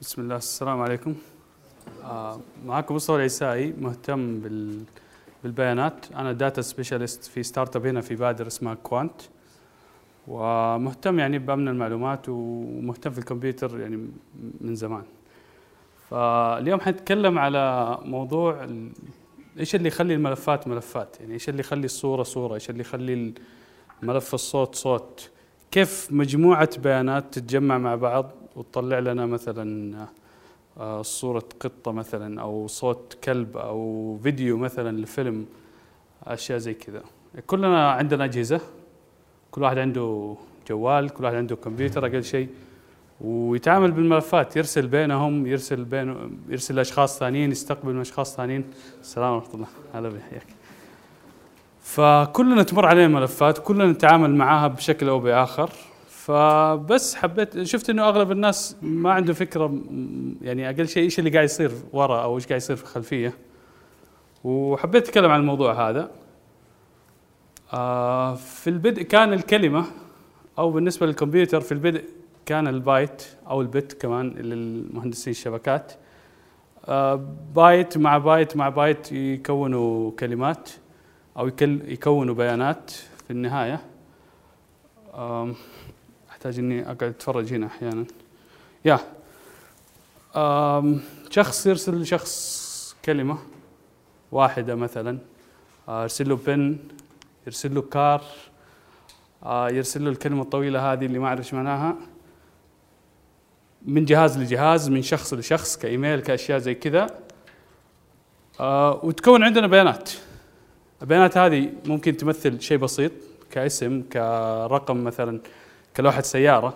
بسم الله السلام عليكم. آه معكم مصطفى العيسائي مهتم بال بالبيانات. أنا data specialist في startup هنا في بادر اسمها كوانت ومهتم يعني بأمن المعلومات ومهتم في الكمبيوتر يعني من زمان. فاليوم حنتكلم على موضوع إيش اللي يخلي الملفات ملفات؟ يعني إيش اللي يخلي الصورة صورة؟ إيش اللي يخلي ملف الصوت صوت؟ كيف مجموعة بيانات تتجمع مع بعض وتطلع لنا مثلا آه، صورة قطة مثلا أو صوت كلب أو فيديو مثلا لفيلم أشياء زي كذا. كلنا عندنا أجهزة. كل واحد عنده جوال كل واحد عنده كمبيوتر أقل شيء. ويتعامل بالملفات. يرسل بينهم يرسل بين يرسل لأشخاص ثانيين يستقبل من أشخاص ثانيين. السلام ورحمة الله. هلا بحياك فكلنا تمر علينا ملفات كلنا نتعامل معاها بشكل أو بآخر. فبس حبيت شفت إنه أغلب الناس ما عنده فكرة يعني أقل شيء إيش اللي قاعد يصير ورا أو إيش قاعد يصير في الخلفيه وحبيت أتكلم عن الموضوع هذا. آه في البدء كان الكلمة أو بالنسبة للكمبيوتر في البدء كان البايت أو البت كمان للمهندسين الشبكات. آه بايت مع بايت مع بايت يكونوا كلمات. يكل- يكونوا بيانات في النهاية. آم، أحتاج إني أقعد أتفرج هنا أحيانا. يا. شخص يرسل لشخص كلمة واحدة مثلا. آه، يرسل له بن يرسل له كار آه، يرسل له الكلمة الطويلة هذه اللي ما أعرف إيش معناها. من جهاز لجهاز من شخص لشخص كإيميل كأشياء زي كذا. آه، وتكون عندنا بيانات. البيانات هذه ممكن تمثل شيء بسيط كاسم كرقم مثلا كلوحة سيارة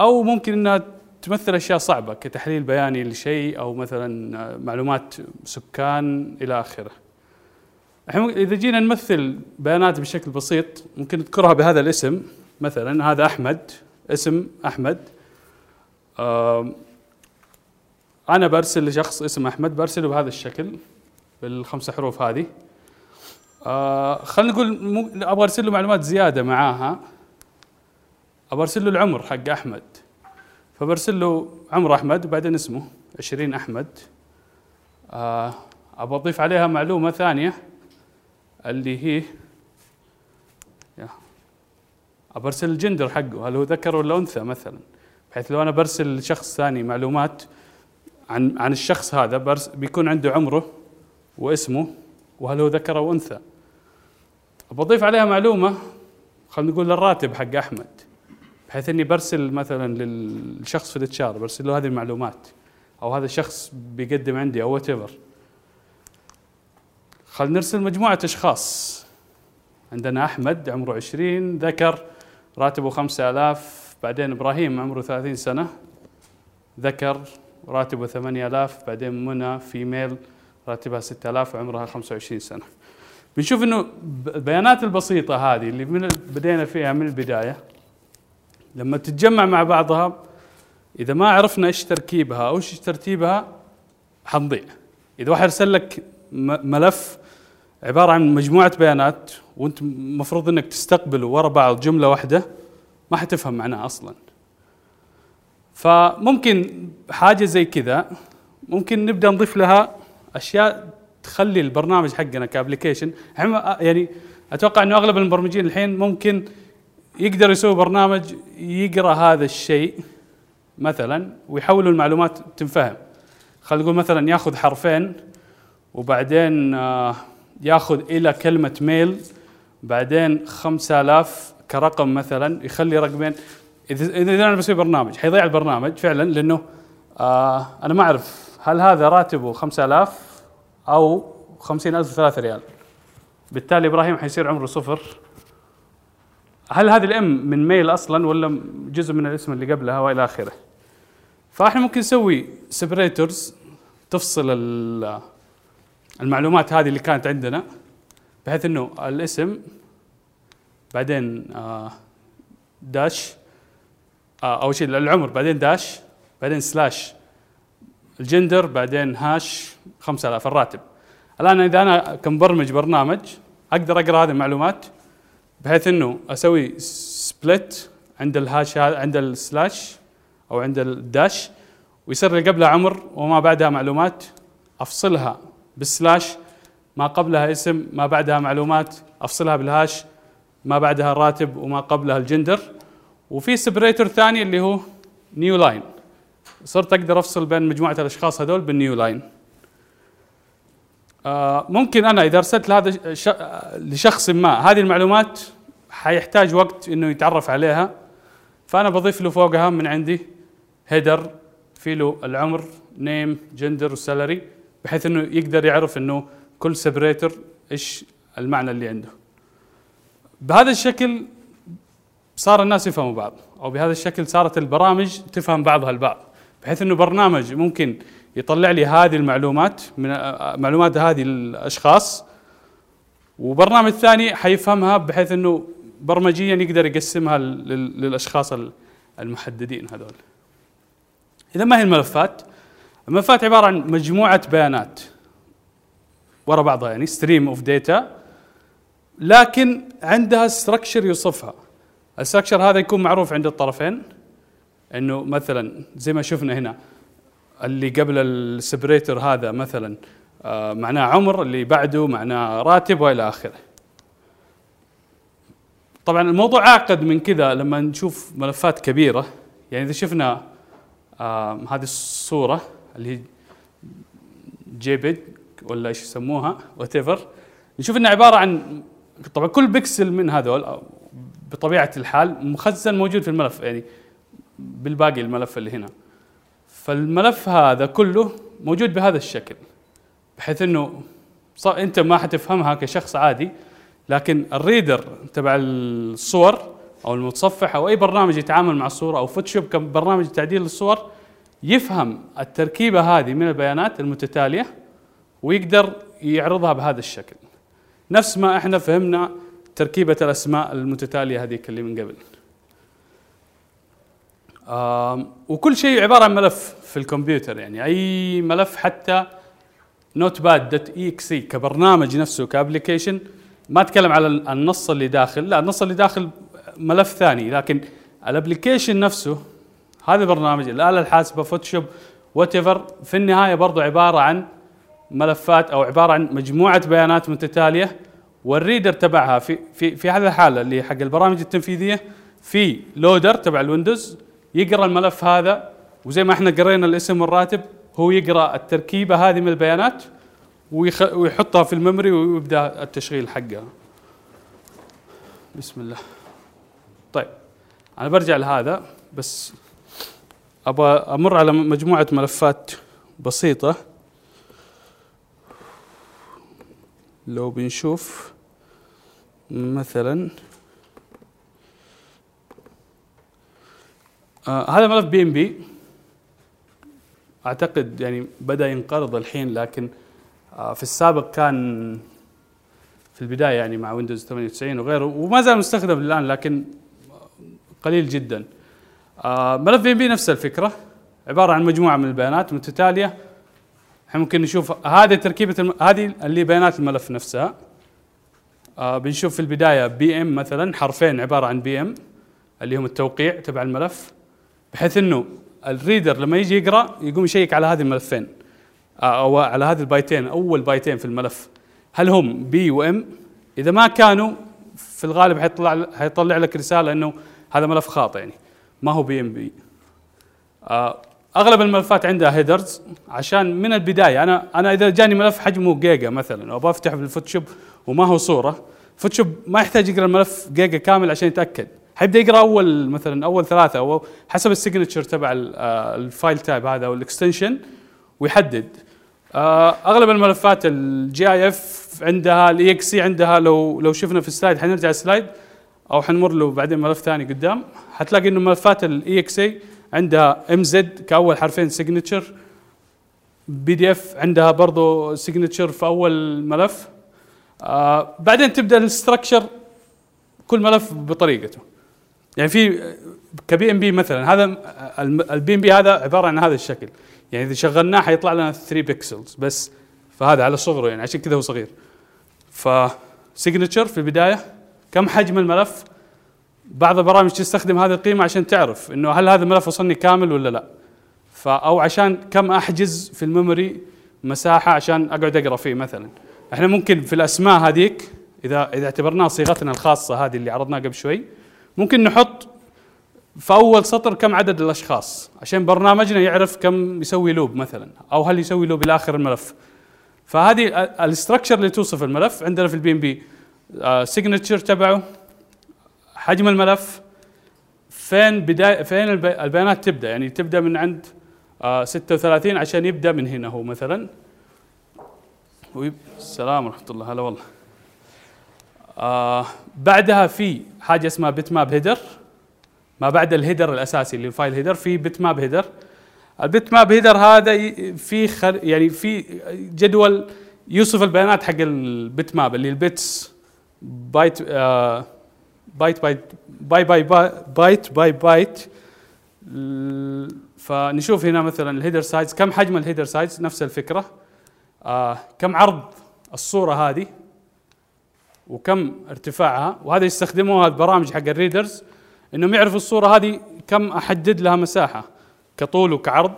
أو ممكن أنها تمثل أشياء صعبة كتحليل بياني لشيء أو مثلا معلومات سكان إلى آخره. إذا جينا نمثل بيانات بشكل بسيط ممكن نذكرها بهذا الاسم. مثلا هذا أحمد اسم أحمد. آم، أنا برسل لشخص اسم أحمد برسله بهذا الشكل بالخمسة حروف هذه. آه خلينا نقول مو- أبغى أرسل له معلومات زيادة معاها. أبغى أرسل له العمر حق أحمد. فبرسل له عمر أحمد وبعدين اسمه 20 أحمد. آه أبغى أضيف عليها معلومة ثانية اللي هي أرسل الجندر حقه هل هو ذكر ولا أنثى مثلا؟ بحيث لو أنا برسل لشخص ثاني معلومات عن عن الشخص هذا بيكون عنده عمره واسمه وهل هو ذكر أو أنثى؟ بضيف عليها معلومة خلينا نقول الراتب حق أحمد بحيث إني برسل مثلا للشخص في ال HR برسل له هذه المعلومات أو هذا الشخص بيقدم عندي أو whatever خلينا نرسل مجموعة أشخاص عندنا أحمد عمره 20 ذكر راتبه 5000 بعدين إبراهيم عمره 30 سنة ذكر راتبه 8000 بعدين منى فيميل راتبها 6000 وعمرها 25 سنة. بنشوف إنه البيانات البسيطة هذه اللي من بدينا فيها من البداية لما تتجمع مع بعضها إذا ما عرفنا إيش تركيبها أو إيش ترتيبها حنضيع. إذا واحد أرسل لك ملف عبارة عن مجموعة بيانات وأنت المفروض إنك تستقبله ورا بعض جملة واحدة ما حتفهم معناه أصلا. فممكن حاجة زي كذا ممكن نبدأ نضيف لها أشياء تخلي البرنامج حقنا كابلكيشن يعني أتوقع إنه أغلب المبرمجين الحين ممكن يقدر يسوي برنامج يقرأ هذا الشيء مثلا ويحولوا المعلومات تنفهم. خلينا نقول مثلا ياخذ حرفين وبعدين آه، ياخذ إلى كلمة ميل بعدين 5000 كرقم مثلا يخلي رقمين. إذا إذا أنا بسوي برنامج حيضيع البرنامج فعلا لأنه آه أنا ما أعرف هل هذا راتبه 5000 أو 50000 3 ريال. بالتالي إبراهيم حيصير عمره صفر. هل هذه ال M من male أصلا ولا جزء من الاسم اللي قبلها وإلى آخره؟ فإحنا ممكن نسوي separators تفصل ال- المعلومات هذه اللي كانت عندنا بحيث إنه الاسم بعدين آه dash آه أول شيء العمر بعدين dash بعدين slash الجندر بعدين hash 5000 الراتب. الآن إذا أنا كمبرمج برنامج أقدر أقرأ هذه المعلومات بحيث إنه أسوي split عند ال hash عند ال slash أو عند ال dash ويصير اللي قبلها عمر وما بعدها معلومات أفصلها بال slash. ما قبلها اسم ما بعدها معلومات أفصلها بال hash ما بعدها الراتب وما قبلها الجندر. وفي separator ثاني اللي هو new line صرت أقدر أفصل بين مجموعة الأشخاص هذول بال new line. آه ممكن أنا إذا أرسلت لهذا لشخص ما هذه المعلومات حيحتاج وقت إنه يتعرف عليها. فأنا بضيف له فوقها من عندي header في له العمر name gender و salary بحيث إنه يقدر يعرف إنه كل separator إيش المعنى اللي عنده. بهذا الشكل صار الناس يفهموا بعض أو بهذا الشكل صارت البرامج تفهم بعضها البعض. بحيث إنه برنامج ممكن يطلع لي هذه المعلومات من معلومات هذه الأشخاص وبرنامج ثاني حيفهمها بحيث إنه برمجيا يقدر يقسمها لل- للأشخاص ال- المحددين هذول. إذا ما هي الملفات؟ الملفات عبارة عن مجموعة بيانات ورا بعضها يعني stream of data لكن عندها structure يوصفها. ال structure هذا يكون معروف عند الطرفين إنه مثلا زي ما شفنا هنا اللي قبل ال separator هذا مثلا آه، معناه عمر اللي بعده معناه راتب وإلى آخره. طبعا الموضوع اعقد من كذا لما نشوف ملفات كبيرة. يعني إذا شفنا آه هذه الصورة اللي هي JPEG ولا إيش يسموها what نشوف انها عبارة عن طبعا كل بكسل من هذول أو بطبيعة الحال مخزن موجود في الملف. يعني بالباقي الملف اللي هنا. فالملف هذا كله موجود بهذا الشكل بحيث إنه أنت ما حتفهمها كشخص عادي لكن ال reader تبع الصور أو المتصفح أو أي برنامج يتعامل مع الصورة أو Photoshop كبرنامج تعديل للصور يفهم التركيبة هذه من البيانات المتتالية ويقدر يعرضها بهذا الشكل. نفس ما إحنا فهمنا تركيبة الأسماء المتتالية هذيك اللي من قبل. وكل شيء عبارة عن ملف في الكمبيوتر يعني أي ملف حتى Notepad dot E كبرنامج نفسه ك application ما أتكلم على النص اللي داخل لا النص اللي داخل ملف ثاني لكن ال application نفسه هذا البرنامج الآلة الحاسبة Photoshop وات في النهاية برضو عبارة عن ملفات أو عبارة عن مجموعة بيانات متتالية وال reader تبعها في في في هذه الحالة اللي حق البرامج التنفيذية في لودر تبع ال Windows يقرأ الملف هذا وزي ما إحنا قرينا الاسم والراتب هو يقرأ التركيبة هذه من البيانات. ويحطها في ال memory ويبدأ التشغيل حقها. بسم الله. طيب أنا برجع لهذا بس أبغى أمر على مجموعة ملفات بسيطة لو بنشوف مثلا آه هذا ملف بي ام بي أعتقد يعني بدأ ينقرض الحين لكن آه في السابق كان في البداية يعني مع Windows 98 وغيره وما زال مستخدم الآن لكن قليل جدا. آه ملف BMP نفس الفكرة عبارة عن مجموعة من البيانات متتالية. إحنا ممكن نشوف هذه تركيبة الم... هذه اللي بيانات الملف نفسها. آه بنشوف في البداية BM مثلا حرفين عبارة عن BM اللي هم التوقيع تبع الملف. بحيث إنه ال reader لما يجي يقرأ يقوم يشيك على هذه الملفين. آه أو على هذه البايتين أول بايتين في الملف. هل هم B و M إذا ما كانوا في الغالب حيطلع حيطلع لك رسالة إنه هذا ملف خاطئ يعني. ما هو BMP أغلب الملفات عندها headers عشان من البداية أنا أنا إذا جاني ملف حجمه جيجا مثلا وابغى افتح بال Photoshop وما هو صورة. Photoshop ما يحتاج يقرأ الملف جيجا كامل عشان يتأكد. حيبدأ يقرأ أول مثلا أول ثلاثة أو حسب ال signature تبع ال file type هذا أو ال extension ويحدد. آه أغلب الملفات ال GIF عندها ال EXE عندها لو لو شفنا في ال slide حنرجع ال slide أو حنمر له بعدين ملف ثاني قدام. حتلاقي إنه ملفات ال EXE عندها MZ كأول حرفين signature PDF عندها برضه signature في أول ملف. آه بعدين تبدأ ال structure كل ملف بطريقته. يعني في ك BMP مثلا هذا ال BMP هذا عبارة عن هذا الشكل. يعني إذا شغلناه حيطلع لنا 3 pixels بس فهذا على صغره يعني عشان كذا هو صغير. ف signature في البداية كم حجم الملف؟ بعض البرامج تستخدم هذه القيمة عشان تعرف إنه هل هذا الملف وصلني كامل ولا لا. أو عشان كم أحجز في ال memory مساحة عشان أقعد أقرأ فيه مثلا. إحنا ممكن في الأسماء هذيك إذا إذا اعتبرناها صيغتنا الخاصة هذه اللي عرضناها قبل شوي ممكن نحط في أول سطر كم عدد الأشخاص عشان برنامجنا يعرف كم يسوي loop مثلا أو هل يسوي loop إلى آخر الملف. فهذه ال structure اللي توصف الملف عندنا في ال BMP signature تبعه حجم الملف فين بدايه فين البيانات تبدأ. يعني تبدأ من عند 36 آه، عشان يبدأ من هنا هو مثلا. السلام ورحمة الله هلا والله. آه بعدها في حاجة اسمها bitmap header ما بعد ال header الأساسي اللي ال file header في bitmap header ال bitmap header هذا في خل يعني في جدول يوصف البيانات حق ال bitmap اللي ال bits byte آه byte byte by by byte by byte فنشوف هنا مثلا ال header size كم حجم ال header size نفس الفكرة. آه كم عرض الصورة هذه؟ وكم ارتفاعها وهذا يستخدموها البرامج حق ال readers إنهم يعرفوا الصورة هذه كم أحدد لها مساحة كطول وكعرض.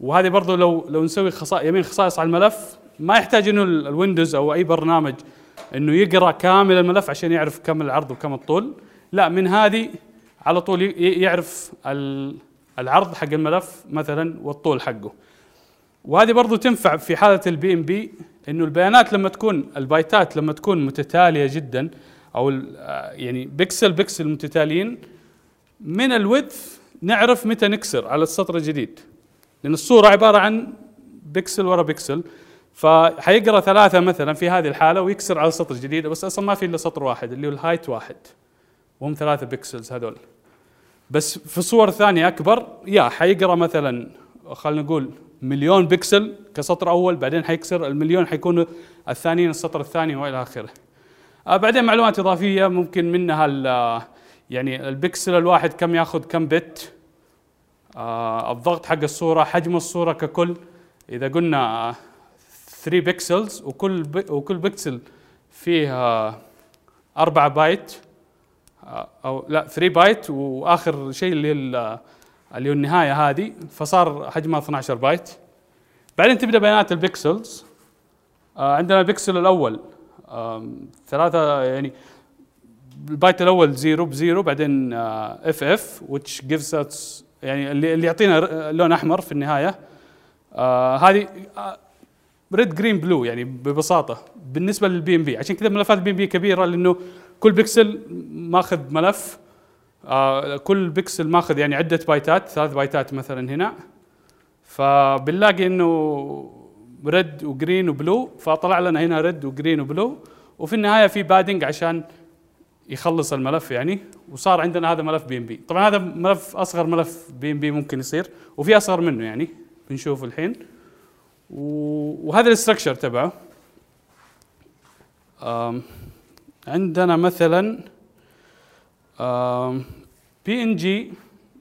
وهذه برضه لو لو نسوي خصائص يمين خصائص على الملف ما يحتاج إنه ال Windows أو أي برنامج إنه يقرأ كامل الملف عشان يعرف كم العرض وكم الطول. لا من هذه على طول يعرف العرض حق الملف مثلا والطول حقه. وهذه برضو تنفع في حالة ال BMP انه البيانات لما تكون البايتات لما تكون متتالية جدا أو يعني pixel pixel متتاليين من ال width نعرف متى نكسر على السطر الجديد. لأن الصورة عبارة عن بكسل ورا بكسل فحيقرأ ثلاثة مثلا في هذه الحالة ويكسر على سطر جديد بس أصلا ما في إلا سطر واحد اللي هو ال height واحد. وهم ثلاثة pixels هذول. بس في صور ثانية أكبر يا حيقرأ مثلا خلينا نقول مليون بكسل كسطر أول بعدين حيكسر المليون حيكون الثانيين السطر الثاني وإلى آخره. آه بعدين معلومات إضافية ممكن منها يعني البكسل الواحد كم ياخذ كم بت آه الضغط حق الصورة حجم الصورة ككل إذا قلنا 3 pixels وكل وكل بكسل فيه 4 بايت آه، أو لا 3 بايت وآخر شيء اللي اللي هو النهاية هذه فصار حجمها 12 بايت. بعدين تبدأ بيانات ال pixels. آه عندنا البكسل الأول ثلاثة يعني البايت الأول zero بzero بعدين FF which gives us يعني اللي, اللي يعطينا لون أحمر في النهاية. آه هذه red green blue يعني ببساطة بالنسبة لل BMP. عشان كذا ملفات ال BMP كبيرة لأنه كل بكسل ماخذ ملف. آه كل بكسل ماخذ يعني عدة بايتات ثلاث بايتات مثلا هنا. فبنلاقي إنه red و green و blue فطلع لنا هنا red و green و blue وفي النهاية في padding عشان يخلص الملف يعني. وصار عندنا هذا ملف BMP طبعا هذا ملف أصغر ملف BMP ممكن يصير وفي أصغر منه يعني. بنشوف الحين. وهذا ال structure تبعه. عندنا مثلا PNG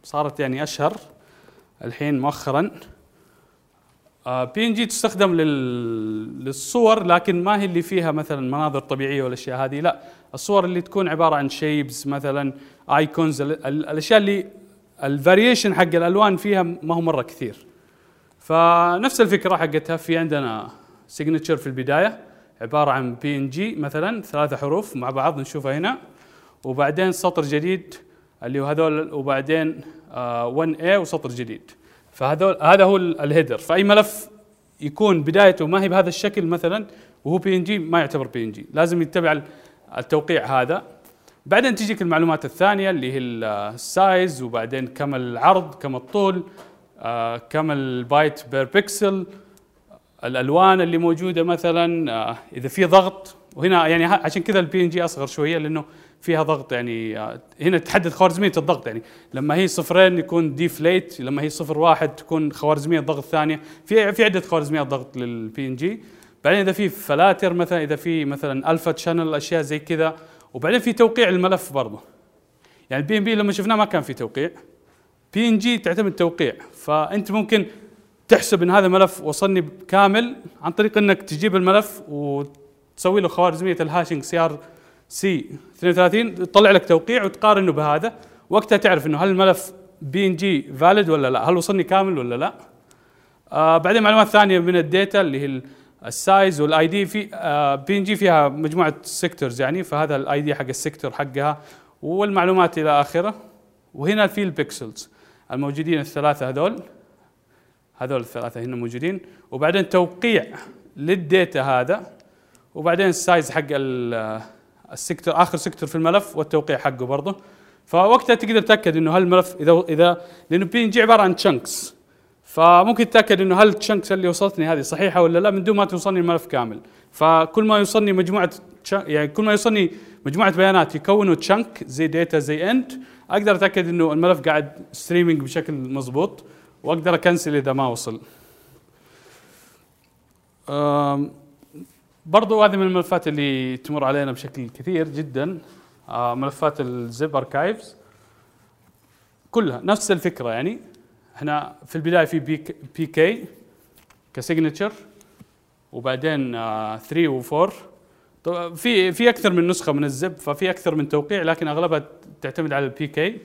صارت يعني أشهر الحين مؤخرا. PNG تستخدم للصور لكن ما هي اللي فيها مثلا مناظر طبيعية والاشياء هذه. لا الصور اللي تكون عبارة عن shapes مثلا icons الأشياء اللي ال variation حق الألوان فيها ما هو مرة كثير. فنفس الفكرة حقتها. في عندنا signature في البداية عبارة عن PNG مثلا ثلاثة حروف مع بعض نشوفها هنا. وبعدين سطر جديد اللي هو هذول وبعدين 1 آه، وسطر جديد. فهذول هذا هو ال header. فأي ملف يكون بدايته ما هي بهذا الشكل مثلا وهو PNG ما يعتبر PNG لازم يتبع التوقيع هذا. بعدين تجيك المعلومات الثانية اللي هي ال size وبعدين كم العرض كم الطول آه، كم ال byte per pixel الألوان اللي موجودة مثلا آه، إذا في ضغط. وهنا يعني عشان كذا ال PNG أصغر شوية لأنه فيها ضغط يعني هنا تحدد خوارزمية الضغط يعني. لما هي صفرين يكون deflate لما هي صفر واحد تكون خوارزمية ضغط ثانية. في في عدة خوارزميات ضغط لل PNG بعدين إذا في filters مثلا إذا في مثلا alpha channel أشياء زي كذا. وبعدين في توقيع الملف برضه. يعني ال BMP لما شفناه ما كان في توقيع. PNG تعتمد توقيع. فأنت ممكن تحسب إن هذا ملف وصلني كامل عن طريق إنك تجيب الملف وتسوي له خوارزمية ال hashing CRC 32 تطلع لك توقيع وتقارنه بهذا. وقتها تعرف إنه هل الملف PNG valid ولا لا؟ هل وصلني كامل ولا لا؟ آه بعدين معلومات ثانية من ال data اللي هي ال size وال ID في آه PNG فيها مجموعة sectors يعني فهذا ال ID حق ال sector حقها والمعلومات إلى آخره. وهنا في ال pixels الموجودين الثلاثة هذول. هذول الثلاثة هنا موجودين. وبعدين توقيع لل data هذا. وبعدين ال size حق ال sector آخر sector في الملف والتوقيع حقه برضه. فوقتها تقدر تتأكد إنه هل الملف اذا إذا لأنه PNG عبارة عن chunks فممكن تتأكد إنه هل ال chunks اللي وصلتني هذه صحيحة ولا لا من دون ما توصلني الملف كامل. فكل ما يوصلني مجموعة يعني كل ما يوصلني مجموعة بيانات يكونوا chunk زي data زي end أقدر أتأكد إنه الملف قاعد streaming بشكل مضبوط وأقدر أ cancel إذا ما وصل. برضو هذه من الملفات اللي تمر علينا بشكل كثير جدا. آه، ملفات ال zip archives. كلها نفس الفكرة يعني. إحنا في البداية في PK ك signature وبعدين 3 و 4 في في أكثر من نسخة من ال zip ففي أكثر من توقيع لكن أغلبها تعتمد على ال PK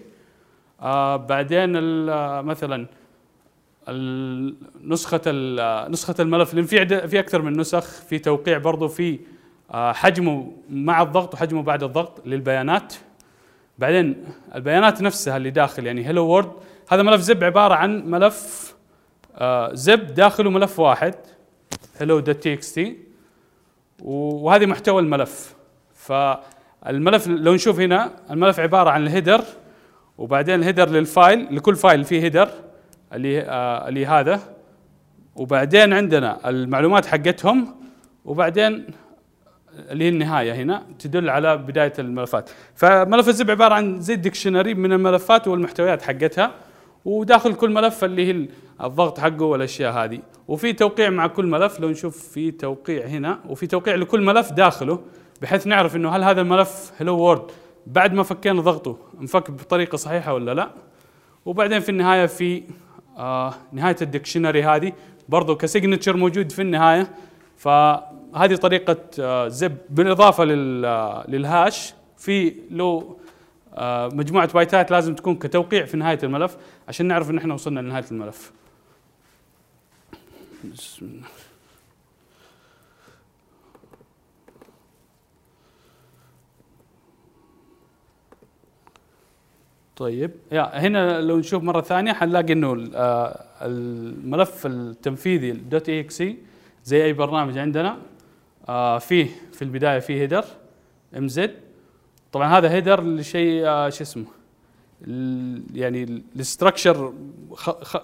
آه بعدين مثلا نسخة نسخة الملف لأن في في أكثر من نسخ في توقيع برضه في آه، حجمه مع الضغط وحجمه بعد الضغط للبيانات. بعدين البيانات نفسها اللي داخل يعني hello world هذا ملف zip عبارة عن ملف آه، zip داخله ملف واحد hello dot txt وهذه محتوى الملف. فالملف لو نشوف هنا الملف عبارة عن ال header وبعدين ال header لل file لكل file فيه header. اللي هذا. وبعدين عندنا المعلومات حقتهم وبعدين اللي هي النهاية هنا تدل على بداية الملفات. فملف ال zip عبارة عن زي dictionary من الملفات والمحتويات حقتها وداخل كل ملف اللي هي الضغط حقه والأشياء هذه. وفي توقيع مع كل ملف لو نشوف في توقيع هنا وفي توقيع لكل ملف داخله بحيث نعرف إنه هل هذا الملف hello world بعد ما فكينا ضغطه انفك بطريقة صحيحة ولا لا. وبعدين في النهاية في آه نهاية ال dictionary هذه. برضو ك signature موجود في النهاية. فهذه طريقة آه zip بالإضافة آه، لل hash في آه مجموعة بايتات لازم تكون كتوقيع في نهاية الملف عشان نعرف إن إحنا وصلنا لنهاية الملف. بسم الله. طيب. يا هنا لو نشوف مرة ثانية حنلاقي إنه آه، الملف التنفيذي dot exe زي أي برنامج عندنا آه، فيه في البداية فيه header MZ طبعا هذا header لشيء آه، شو اسمه يعني ال structure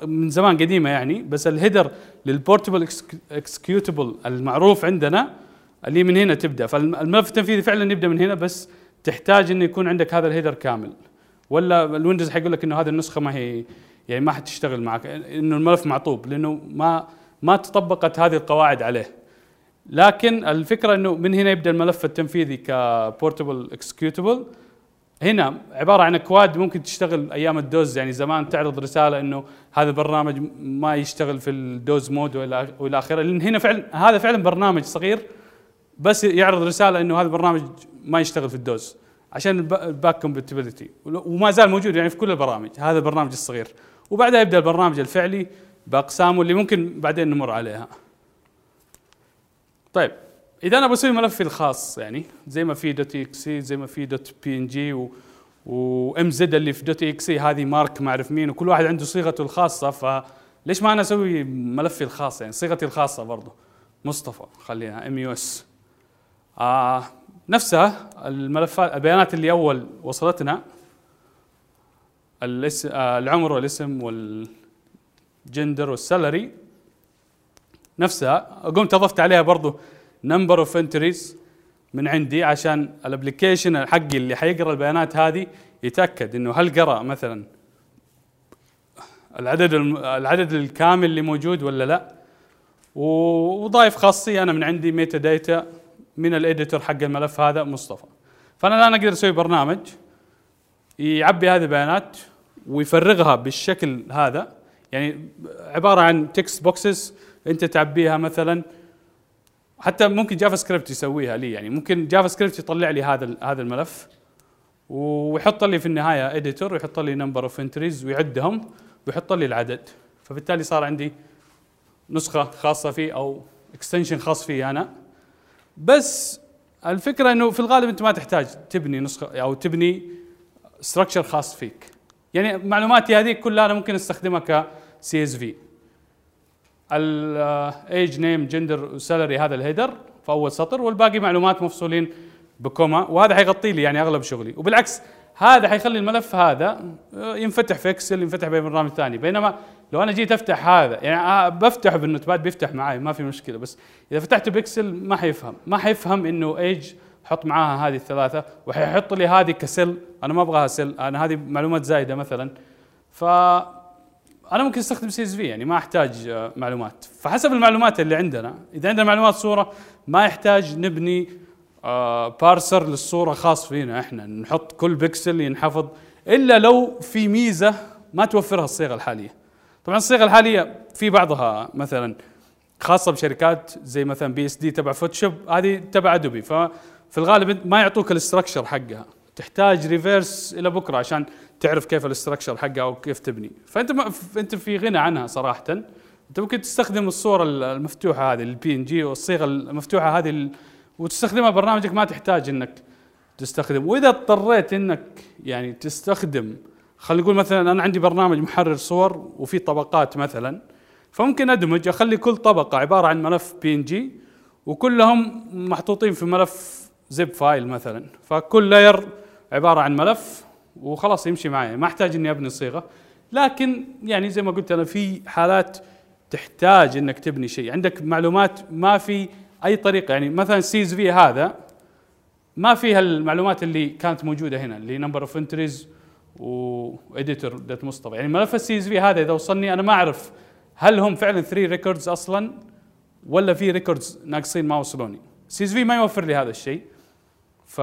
من زمان قديمة يعني بس ال header لل portable executable المعروف عندنا اللي من هنا تبدأ. فالملف التنفيذي فعلا يبدأ من هنا بس تحتاج إنه يكون عندك هذا ال header كامل. ولا ال Windows حيقول لك إنه هذه النسخة ما هي يعني ما حتشتغل معك إنه الملف معطوب لأنه ما ما تطبقت هذه القواعد عليه. لكن الفكرة إنه من هنا يبدأ الملف التنفيذي ك portable executable هنا عبارة عن أكواد ممكن تشتغل أيام ال DOS يعني زمان تعرض رسالة إنه هذا البرنامج ما يشتغل في ال DOS mode وإلى آخره. لأن هنا فعلا هذا فعلا برنامج صغير بس يعرض رسالة إنه هذا البرنامج ما يشتغل في ال DOS. عشان ال back compatibility وما زال موجود يعني في كل البرامج. هذا البرنامج الصغير. وبعدها يبدأ البرنامج الفعلي بأقسامه اللي ممكن بعدين نمر عليها. طيب إذا أنا بسوي ملفي الخاص يعني زي ما في. dot exe زي ما في. dot PNG و MZ اللي في. dot exe هذه Mark ما أعرف مين وكل واحد عنده صيغته الخاصة فليش ما أنا أسوي ملفي الخاص يعني؟ صيغتي الخاصة برضه مصطفى خليها MUS نفسها الملفات البيانات اللي أول وصلتنا آه، العمر والاسم وال gender وال salary نفسها قمت أضفت عليها برضو number of entries من عندي عشان ال application حقي اللي حيقرأ البيانات هذه يتأكد إنه هل قرأ مثلا العدد العدد الكامل اللي موجود ولا لا؟ وضايف خاصيه أنا من عندي metadata من ال editor حق الملف هذا مصطفى. فأنا الان أقدر أسوي برنامج يعبي هذه البيانات ويفرغها بالشكل هذا. يعني عبارة عن text boxes أنت تعبيها مثلا حتى ممكن JavaScript يسويها لي. يعني ممكن JavaScript يطلع لي هذا هذا الملف ويحط لي في النهاية editor ويحط لي number of entries ويعدهم ويحط لي العدد. فبالتالي صار عندي نسخة خاصة فيه أو extension خاص فيه أنا. بس الفكرة إنه في الغالب أنت ما تحتاج تبني نسخة أو تبني structure خاص فيك. يعني معلوماتي هذه كلها أنا ممكن أستخدمها ك CSV ال age name gender و salary هذا ال header في أول سطر والباقي معلومات مفصولين ب comma وهذا حيغطي لي يعني أغلب شغلي. وبالعكس هذا حيخلي الملف هذا آه، ينفتح في Excel ينفتح ببرنامج ثاني. بينما لو أنا جيت أفتح هذا يعني آه، بفتحه بال Notepad بيفتح معي ما في مشكلة بس إذا فتحته ب Excel ما حيفهم ما حيفهم إنه ايج حط معاها هذه الثلاثة وحيحط لي هذه ك cell أنا ما أبغاها cell أنا هذه معلومات زايدة مثلا. ف أنا ممكن أستخدم CSV يعني ما أحتاج آه، معلومات. فحسب المعلومات اللي عندنا إذا عندنا معلومات صورة ما يحتاج نبني parser آه، للصورة خاص فينا إحنا نحط كل بكسل ينحفظ إلا لو في ميزة ما توفرها الصيغة الحالية. طبعا الصيغة الحالية في بعضها مثلا خاصة بشركات زي مثلا PSD تبع Photoshop هذه تبع Adobe ففي الغالب ما يعطوك ال structure حقها. تحتاج reverse إلى بكرة عشان تعرف كيف ال structure حقها أو كيف تبني. فأنت ما أنت في غنى عنها صراحة. أنت ممكن تستخدم الصورة المفتوحة هذه ال PNG والصيغة المفتوحة هذه وتستخدمها برنامجك ما تحتاج إنك تستخدم. وإذا اضطريت إنك يعني تستخدم خلينا نقول مثلا أنا عندي برنامج محرر صور وفي طبقات مثلا فممكن أدمج أخلي كل طبقة عبارة عن ملف PNG وكلهم محطوطين في ملف zip file مثلا. فكل layer عبارة عن ملف وخلاص يمشي معي. ما أحتاج إني أبني صيغة. لكن يعني زي ما قلت أنا في حالات تحتاج إنك تبني شيء. عندك معلومات ما في أي طريقة. يعني مثلا CSV هذا ما فيها المعلومات اللي كانت موجودة هنا اللي number of entries و editor dot مصطفى. يعني ملف ال CSV هذا إذا وصلني أنا ما أعرف هل هم فعلا 3 records أصلا ولا في records ناقصين ما وصلوني. CSV ما يوفر لي هذا الشيء. ف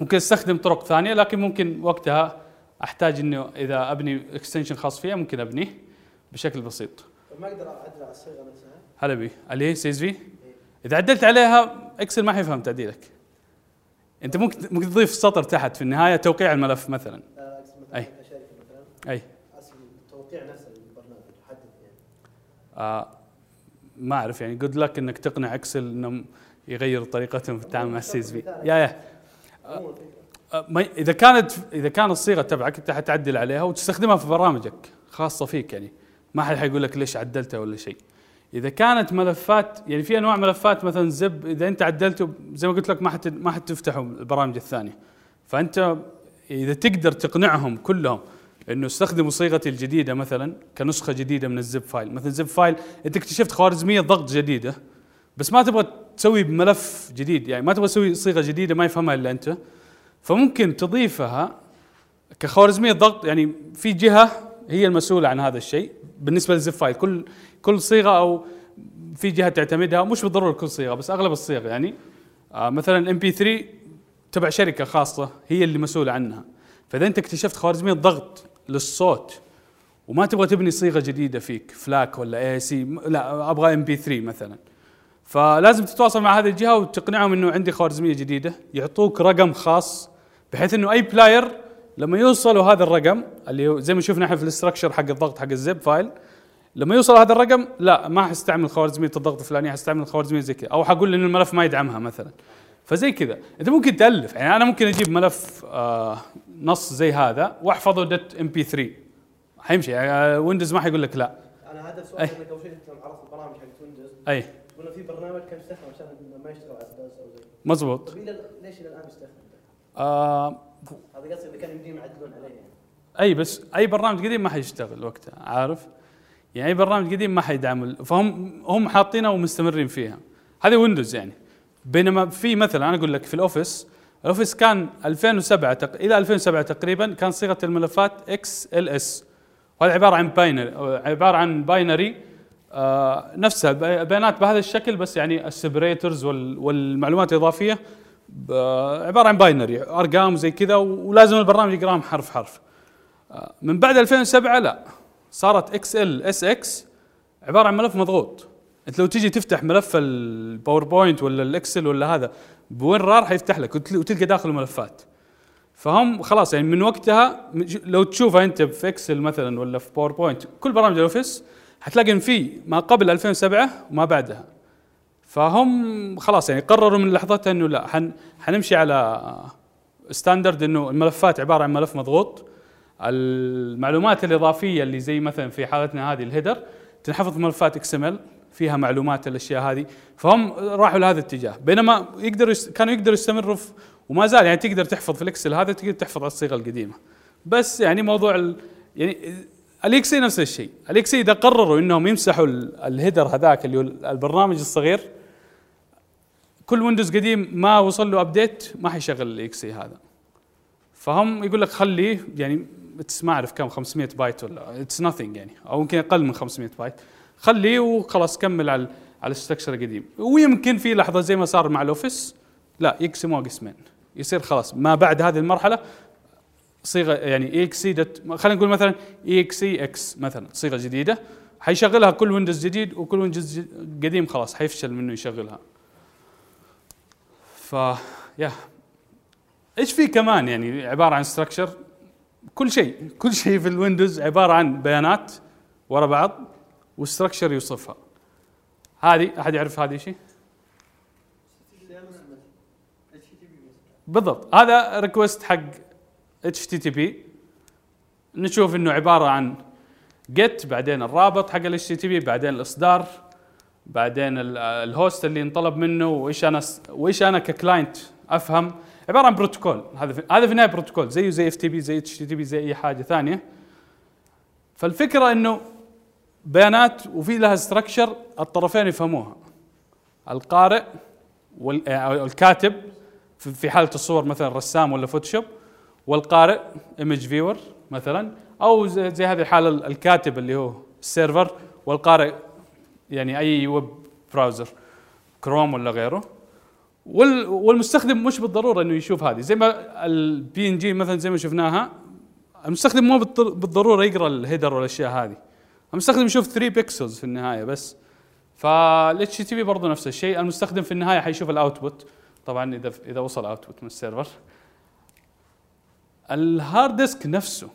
ممكن أستخدم طرق ثانية لكن ممكن وقتها أحتاج انه إذا أبني extension خاص فيها ممكن أبنيه بشكل بسيط. ما أقدر أعدل على الصيغة نفسها؟ هلا بي. اللي هي CSV؟ إذا عدلت عليها Excel ما حيفهم تعديلك. أنت ممكن ممكن تضيف سطر تحت في النهاية توقيع الملف مثلا. اي مثلا أي. توقيع نفس البرنامج حدد يعني. آه ما أعرف يعني good luck إنك تقنع Excel إنهم يغير طريقتهم في التعامل مع ال CSV يا يا. آه ما إذا كانت إذا كانت الصيغة تبعك أنت حتعدل عليها وتستخدمها في برامجك خاصة فيك يعني. ما حد حيقول لك ليش عدلتها ولا شيء. إذا كانت ملفات يعني في أنواع ملفات مثلا zip إذا أنت عدلته زي ما قلت لك ما حت ما حتفتحوا البرامج الثانية. فأنت إذا تقدر تقنعهم كلهم إنه استخدموا صيغتي الجديدة مثلا كنسخة جديدة من ال zip file. مثلا zip file أنت اكتشفت خوارزمية ضغط جديدة بس ما تبغى تسوي بملف جديد يعني ما تبغى تسوي صيغة جديدة ما يفهمها إلا أنت. فممكن تضيفها كخوارزمية ضغط يعني في جهة هي المسؤولة عن هذا الشيء. بالنسبة لل zip file كل كل صيغة أو في جهة تعتمدها مش بالضرورة كل صيغة بس أغلب الصيغ يعني. آه مثلا MP 3 تبع شركة خاصة هي اللي مسؤولة عنها. فإذا أنت اكتشفت خوارزميه ضغط للصوت وما تبغى تبني صيغة جديدة فيك FLAC ولا AAC لا أبغى MP3 مثلا. فلازم تتواصل مع هذه الجهة وتقنعهم إنه عندي خوارزميه جديدة. يعطوك رقم خاص بحيث إنه أي player لما يوصلوا هذا الرقم اللي زي ما شفنا إحنا في ال structure حق الضغط حق ال zip file لما يوصل هذا الرقم لا ما حستعمل خوارزمية الضغط الفلانيه حستعمل خوارزمية زي كذا. أو حقول ان الملف ما يدعمها مثلا. فزي كذا. انت ممكن تألف. يعني أنا ممكن أجيب ملف آه نص زي هذا وأحفظه dot MP3 حيمشي. يعني ويندوز ما حيقول لك لا. أنا هذا السؤال انك أول شيء عرفت البرامج حق ويندوز أي. قلنا في برنامج كان يستخدم عشان ما يشتغل على أساس أو زي مضبوط. ليش إلى الآن يستخدم؟ آه هذا قصدي إذا كان يمديهم يعدلون عليه يعني. أي بس أي برنامج قديم ما حيشتغل وقتها عارف؟ يعني أي برنامج قديم ما حيدعم فهم هم حاطينها ومستمرين فيها هذه ويندوز يعني بينما في مثلا أنا أقول لك في الأوفيس الأوفيس كان 2007 تق... إلى 2007 تقريبا كان صيغة الملفات XLS وهذا عبارة عن binary عبارة عن binary آه نفسها بيانات بهذا الشكل بس يعني ال separators وال... والمعلومات الإضافية عبارة عن binary أرقام زي كذا ولازم البرنامج يقراهم حرف حرف. آه من بعد 2007 لا صارت XLSX عبارة عن ملف مضغوط. أنت لو تيجي تفتح ملف ال PowerPoint ولا ال Excel ولا هذا ب WinRAR حيفتح لك وتلقى داخل ملفات فهم خلاص يعني من وقتها لو تشوفها أنت في Excel مثلا ولا في PowerPoint كل برامج ال Office حتلاقي إن في ما قبل 2007 وما بعدها. فهم خلاص يعني قرروا من لحظتها إنه لا حن حنمشي على standard إنه الملفات عبارة عن ملف مضغوط. المعلومات الإضافية اللي زي مثلا في حالتنا هذه ال header تنحفظ في ملفات XML فيها معلومات الأشياء هذه. فهم راحوا لهذا الاتجاه. بينما يقدروا كانوا يقدروا يستمروا وما زال يعني تقدر تحفظ في ال Excel هذا تقدر تحفظ على الصيغة القديمة. بس يعني موضوع ال يعني ال exe نفس الشيء. ال exe إذا قرروا إنهم يمسحوا ال- ال header هذاك اللي هو البرنامج الصغير كل ويندوز قديم ما وصل له update ما حيشغل ال exe هذا. فهم يقول لك خليه يعني ما أعرف كم 500 بايت ولا it's nothing يعني أو يمكن أقل من 500 بايت خليه وخلاص كمل على على ال structure القديم. ويمكن في لحظة زي ما صار مع ال Office لا يقسموها قسمين يصير خلاص ما بعد هذه المرحلة صيغة يعني EXE خلينا نقول مثلا اي إكس إكس مثلا صيغة جديدة حيشغلها كل ويندوز جديد وكل ويندوز قديم خلاص حيفشل منه يشغلها. ف yeah. إيش في كمان يعني؟ عبارة عن structure كل شيء كل شيء في الويندوز عبارة عن بيانات ورا بعض وال structure يوصفها. هذه أحد يعرف هذه شيء؟ بالضبط. هذا request حق HTTP نشوف إنه عبارة عن GET بعدين الرابط حق ال HTTP بعدين الإصدار. بعدين ال- ال host اللي انطلب منه وإيش أنا وإيش أنا ك client أفهم؟ عبارة عن بروتوكول. هذا في هذا في النهاية بروتوكول. زيه زي FTP زي HTTP زي أي حاجة ثانية. فالفكرة إنه بيانات وفي لها structure الطرفين يفهموها. القارئ وال- أو الكاتب في حالة الصور مثلا رسام ولا Photoshop والقارئ image viewer مثلا أو زي, هذه الحاله ال- الكاتب اللي هو ال server والقارئ يعني أي web browser Chrome ولا غيره. وال- والمستخدم مش بالضرورة إنه يشوف هذه. زي ما ال PNG مثلا زي ما شفناها المستخدم مو بالضر- بالضرورة يقرأ ال header والأشياء هذه. المستخدم يشوف 3 pixels في النهاية بس. فال HTTP برضه نفس الشيء. المستخدم في النهاية حيشوف ال output طبعا إذا إذا وصل output من ال server. ال hard disk نفسه.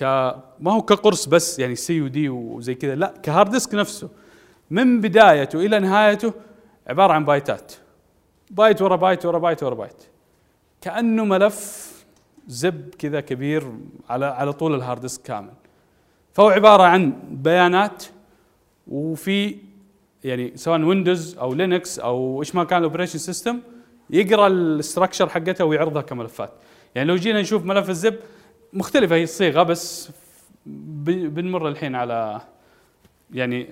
ك ما هو كقرص بس يعني C و D وزي كذا لا ك hard disk نفسه. من بدايته إلى نهايته عبارة عن بايتات. بايت ورا بايت ورا بايت ورا بايت. كأنه ملف zip كذا كبير على على طول ال hard disk كامل. فهو عبارة عن بيانات وفي يعني سواء ويندوز أو Linux أو إيش ما كان ال operation system يقرأ ال structure حقتها ويعرضها كملفات. يعني لو جينا نشوف ملف ال zip مختلفة هي الصيغه بس بنمر الحين على يعني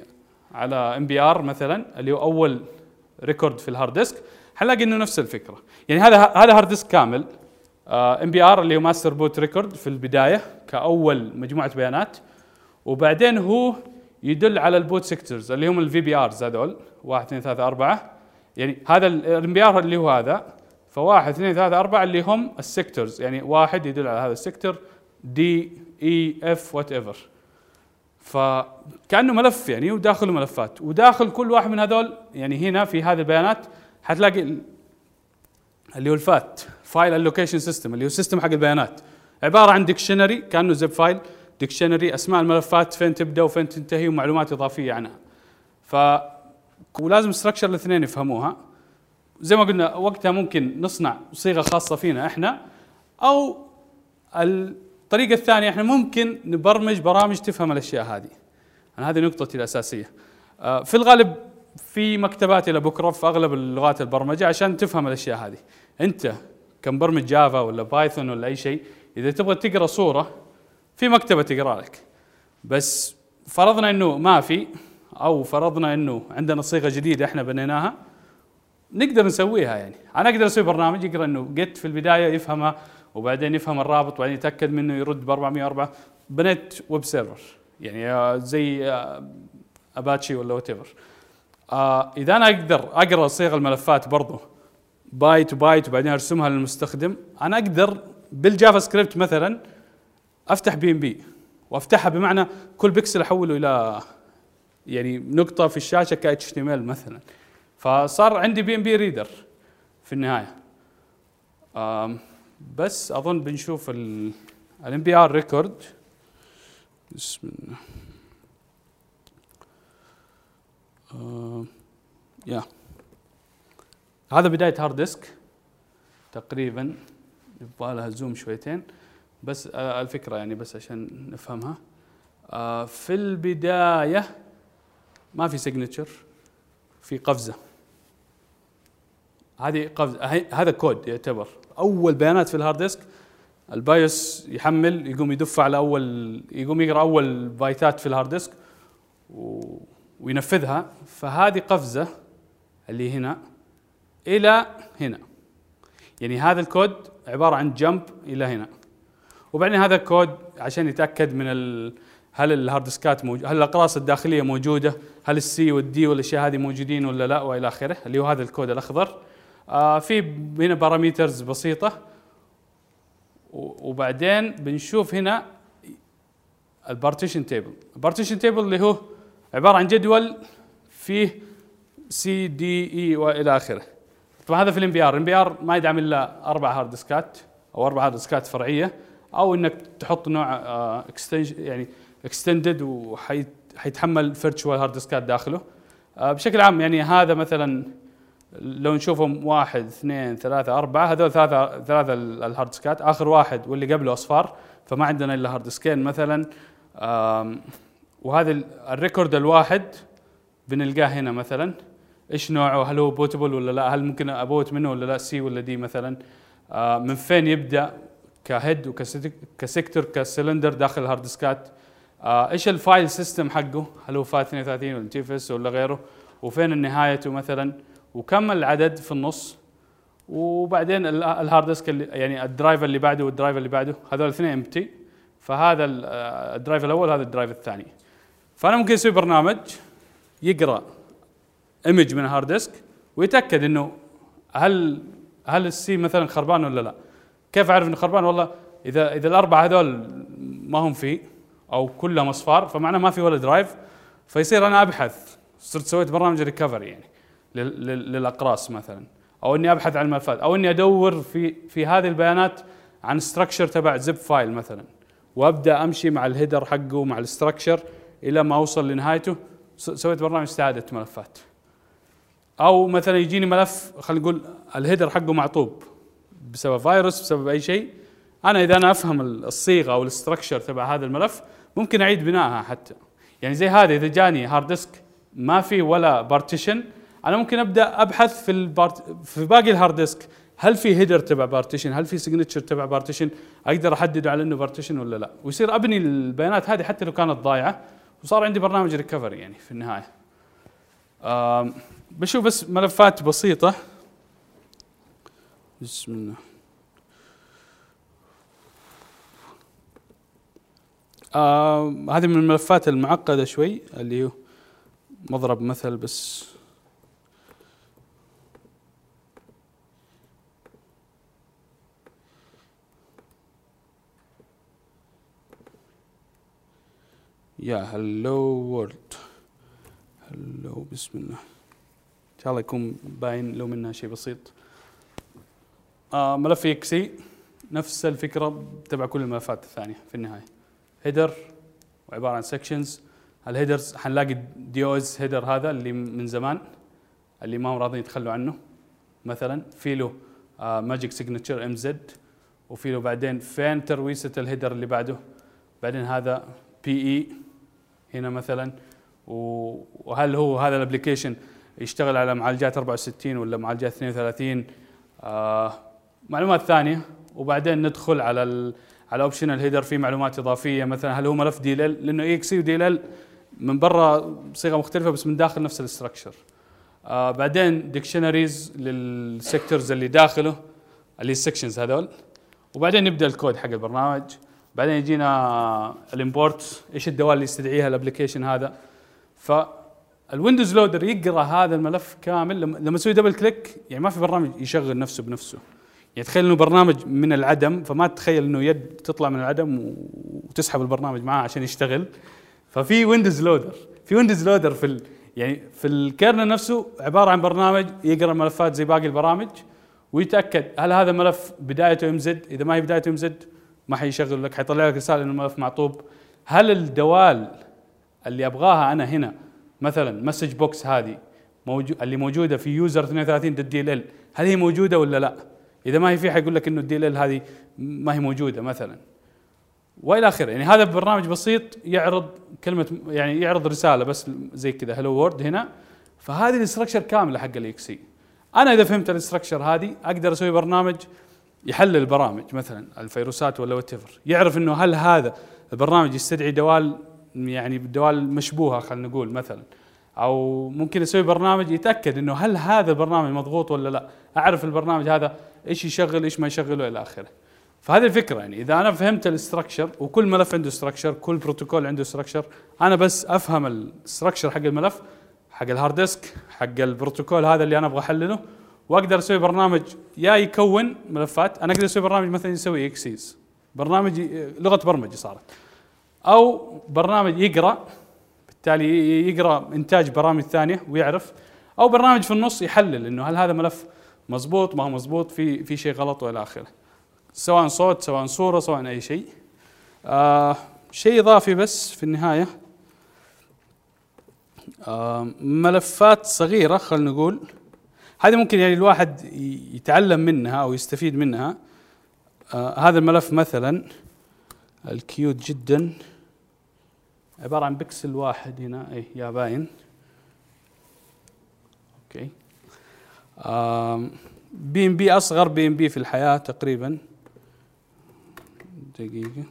على MBR مثلا اللي هو أول record في ال hard disk حنلاقي إنه نفس الفكرة. يعني هذا هذا hard disk كامل. MBR اللي هو master boot record في البداية كأول مجموعة بيانات. وبعدين هو يدل على ال boot sectors اللي هم ال VBRs هذول. 1 2 3 4 يعني هذا ال MBR اللي هو هذا. فواحد اثنين ثلاثة أربعة اللي هم ال sectors يعني واحد يدل على هذا ال sector D E F whatever فكأنه ملف يعني وداخله ملفات. وداخل كل واحد من هذول يعني هنا في هذه البيانات حتلاقي ال- اللي هو ال FAT file allocation system اللي هو ال system حق البيانات. عبارة عن dictionary كأنه zip file dictionary أسماء الملفات فين تبدأ وفين تنتهي ومعلومات إضافية عنها. ف ولازم structure الاثنين يفهموها. زي ما قلنا وقتها ممكن نصنع صيغة خاصة فينا إحنا أو الطريقة الثانية إحنا ممكن نبرمج برامج تفهم الأشياء هذه. أنا هذه نقطتي الأساسية. آه، في الغالب في مكتبات libraries في أغلب اللغات البرمجة عشان تفهم الأشياء هذه. أنت كمبرمج Java ولا Python ولا أي شيء إذا تبغى تقرأ صورة في مكتبة تقرأ لك. بس فرضنا إنه ما في أو فرضنا إنه عندنا صيغة جديدة إحنا بنيناها نقدر نسويها يعني. أنا أقدر أسوي برنامج يقرأ إنه جيت في البداية يفهمها وبعدين يفهم الرابط وبعدين يتأكد منه يرد ب 404 بنيت web server يعني آه، زي اباتشي ولا whatever إذا أنا أقدر أقرأ صيغ الملفات برضو byte byte وبعدين أرسمها للمستخدم أنا أقدر بال JavaScript مثلا أفتح BMP وأفتحها بمعنى كل بكسل أحوله إلى يعني نقطة في الشاشة ك HT مثلا. فصار عندي BMP reader في النهاية. بس أظن بنشوف ال MBR record بسم الله. يا هذا بداية hard disk تقريبا. يبغى لها zoom شويتين. بس الفكرة يعني بس عشان نفهمها. في البداية ما في signature في قفزة. هذه قفزه هي- هذا كود يعتبر. أول بيانات في ال hard disk ال BIOS يحمل يقوم يدف على أول يقوم يقرأ أول بايتات في ال hard disk و... وينفذها. فهذه قفزة اللي هنا إلى هنا. يعني هذا الكود عبارة عن jump إلى هنا. وبعدين هذا الكود عشان يتأكد من ال... هل ال hard disk ات موجود هل الأقراص الداخلية موجودة؟ هل ال C وال D والأشياء هذه موجودين ولا لا؟ وإلى آخره. اللي هو هذا الكود الأخضر. في هنا parameters بسيطة. و- وبعدين بنشوف هنا ال partition table ال partition table اللي هو عبارة عن جدول فيه C D E وإلى آخره. طبعا هذا في ال MBR ال MBR ما يدعم إلا أربع hard disk ات أو أربع hard disk ات فرعية أو إنك تحط نوع extend يعني extended وحيتحمل virtual hard disk ات داخله. آه، بشكل عام يعني هذا مثلا لو نشوفهم واحد اثنين ثلاثة أربعة هذول ثلاثة ثلاثة ال- ال hard disk ات آخر واحد واللي قبله أصفار فما عندنا إلا hard disk ين مثلا. وهذا ال- ال record الواحد بنلقاه هنا مثلا. إيش نوعه؟ هل هو bootable ولا لا؟ هل ممكن أ boot منه ولا لا؟ C ولا D مثلا. آه، من فين يبدأ؟ ك head وك sector ك cylinder داخل ال hard disk ات آه، إيش ال file system حقه؟ هل هو FAT 32 ولا NTFS ولا غيره؟ وفين نهايته مثلا؟ وكم العدد في النص. وبعدين ال- ال hard disk يعني ال drive اللي بعده وال drive اللي بعده هذول الاثنين empty فهذا ال- ال drive الأول هذا ال drive الثاني. فأنا ممكن أسوي برنامج يقرأ image من ال hard disk ويتأكد إنه هل هل ال C مثلا خربان ولا لا. كيف أعرف إنه خربان؟ والله اذا إذا الأربعة هذول ما هم فيه أو كلهم أصفار فمعناه ما في ولا drive فيصير أنا أبحث. صرت سويت برنامج recovery يعني. للأقراص مثلا. أو إني أبحث عن الملفات أو إني أدور في في هذه البيانات عن structure تبع ZIP file مثلا. وأبدأ أمشي مع ال header حقه مع ال structure إلى ما أوصل لنهايته. سويت برنامج استعادة ملفات. أو مثلا يجيني ملف خلينا نقول ال header حقه معطوب. بسبب فيروس بسبب أي شيء. أنا إذا أنا أفهم ال- الصيغة أو ال structure تبع هذا الملف ممكن أعيد بنائها حتى. يعني زي هذا إذا جاني hard disk ما في ولا partition أنا ممكن أبدأ أبحث في ال part في باقي ال hard disk هل في header تبع partition هل في signature تبع partition أقدر أحدد على إنه partition ولا لا. ويصير أبني البيانات هذه حتى لو كانت ضايعة. وصار عندي برنامج recovery يعني في النهاية. بشوف بس ملفات بسيطة. بسم الله. آه هذه من الملفات المعقدة شوي اللي هو مضرب مثل بس. يا هلو وورلد هلو بسم الله. ان شاء الله يكون باين لو منها شيء بسيط. آه ملف اكسي نفس الفكرة تبع كل الملفات الثانية في النهاية. header وعبارة عن sections ال headers حنلاقي DOS header هذا اللي من زمان اللي ما هم راضيين يتخلوا عنه. مثلا في له magic signature MZ وفي له بعدين فين ترويسة ال header اللي بعده. بعدين هذا PE هنا مثلا. وهل هو هذا ال application يشتغل على معالجات 64 ولا معالجات 32 آه معلومات ثانية. وبعدين ندخل على ال على option ال header في معلومات إضافية. مثلا هل هو ملف DLL لأنه EXE و DLL من برا بصيغه مختلفة بس من داخل نفس ال structure آه بعدين dictionaries لل sectors اللي داخله اللي ال sections هذول. وبعدين نبدأ الكود حق البرنامج. بعدين يجينا ال import إيش الدوال اللي يستدعيها ال application هذا؟ فال Windows loader يقرأ هذا الملف كامل. لما تسوي double click يعني ما في برنامج يشغل نفسه بنفسه. يعني تخيل إنه برنامج من العدم فما تتخيل إنه يد تطلع من العدم وتسحب البرنامج معاه عشان يشتغل. ففي Windows loader في Windows loader في يعني في ال kernel نفسه عبارة عن برنامج يقرأ ملفات زي باقي البرامج ويتأكد هل هذا ملف بدايته MZ إذا ما هي بدايته MZ ما حيشغل لك حيطلع لك رسالة إنه الملف معطوب. هل الدوال اللي أبغاها أنا هنا مثلا message box هذه موجو اللي موجودة في user 32 DLL هل هي موجودة ولا لا؟ إذا ما هي في حيقول لك إنه ال DLL هذه ما هي موجودة مثلا. وإلى آخره يعني هذا برنامج بسيط يعرض كلمة يعني يعرض رسالة بس زي كذا hello world هنا. فهذه ال structure كاملة حق ال exe أنا إذا فهمت ال structure هذه أقدر أسوي برنامج يحلل البرامج مثلا الفيروسات ولا وات يعرف إنه هل هذا البرنامج يستدعي دوال يعني دوال مشبوهة خلينا نقول مثلا. أو ممكن أسوي برنامج يتأكد إنه هل هذا البرنامج مضغوط ولا لا. أعرف البرنامج هذا إيش يشغل إيش ما يشغله إلى آخره. فهذه الفكرة يعني إذا أنا فهمت ال structure وكل ملف عنده structure كل بروتوكول عنده structure أنا بس أفهم ال structure حق الملف حق ال hard disk حق البروتوكول هذا اللي أنا أبغى أحلله واقدر أسوي برنامج يا يكون ملفات أنا أقدر أسوي برنامج مثلا يسوي exes برنامج لغة برمجة صارت. أو برنامج يقرأ بالتالي يقرأ إنتاج برامج ثانية ويعرف. أو برنامج في النص يحلل إنه هل هذا ملف مضبوط ما هو مضبوط في في شيء غلط وإلى آخره. سواء صوت سواء صورة سواء أي شيء. آه شيء إضافي بس في النهاية. آه ملفات صغيرة خلينا نقول. هذه ممكن يعني الواحد يتعلم منها أو يستفيد منها. آه هذا الملف مثلا ال cute جدا. عبارة عن بكسل واحد هنا. اي يا باين. أوكي. BMP أصغر BMP في الحياة تقريبا. دقيقة.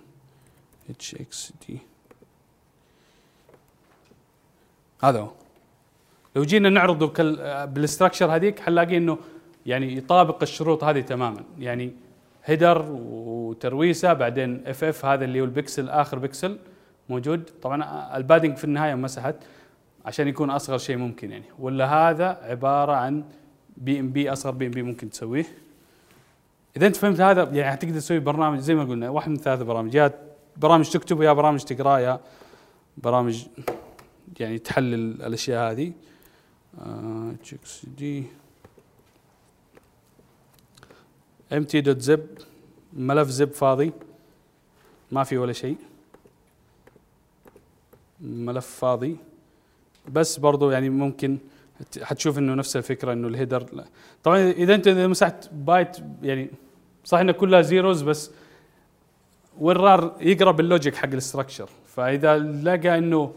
HxD هذا هو. لو جينا نعرضه بال structure هذيك حنلاقي إنه يعني يطابق الشروط هذه تماما. يعني header وترويسة بعدين FF هذا اللي هو البكسل آخر بكسل موجود. طبعا ال padding في النهاية مسحت عشان يكون أصغر شيء ممكن يعني. ولا هذا عبارة عن BMP أصغر BMP ممكن تسويه. إذا أنت فهمت هذا يعني حتقدر تسوي برنامج زي ما قلنا واحد من ثلاث برامج. يا برامج تكتب يا برامج تقرأ يا برامج يعني تحلل الأشياء هذه. HxD empty dot zip ملف zip فاضي. ما في ولا شيء. ملف فاضي. بس برضو يعني ممكن حتشوف إنه نفس الفكرة إنه ال header لا. طبعا إذا أنت إذا مسحت بايت يعني صح انها كلها zeros بس WinRAR يقرأ بال logic حق ال structure فإذا لقى إنه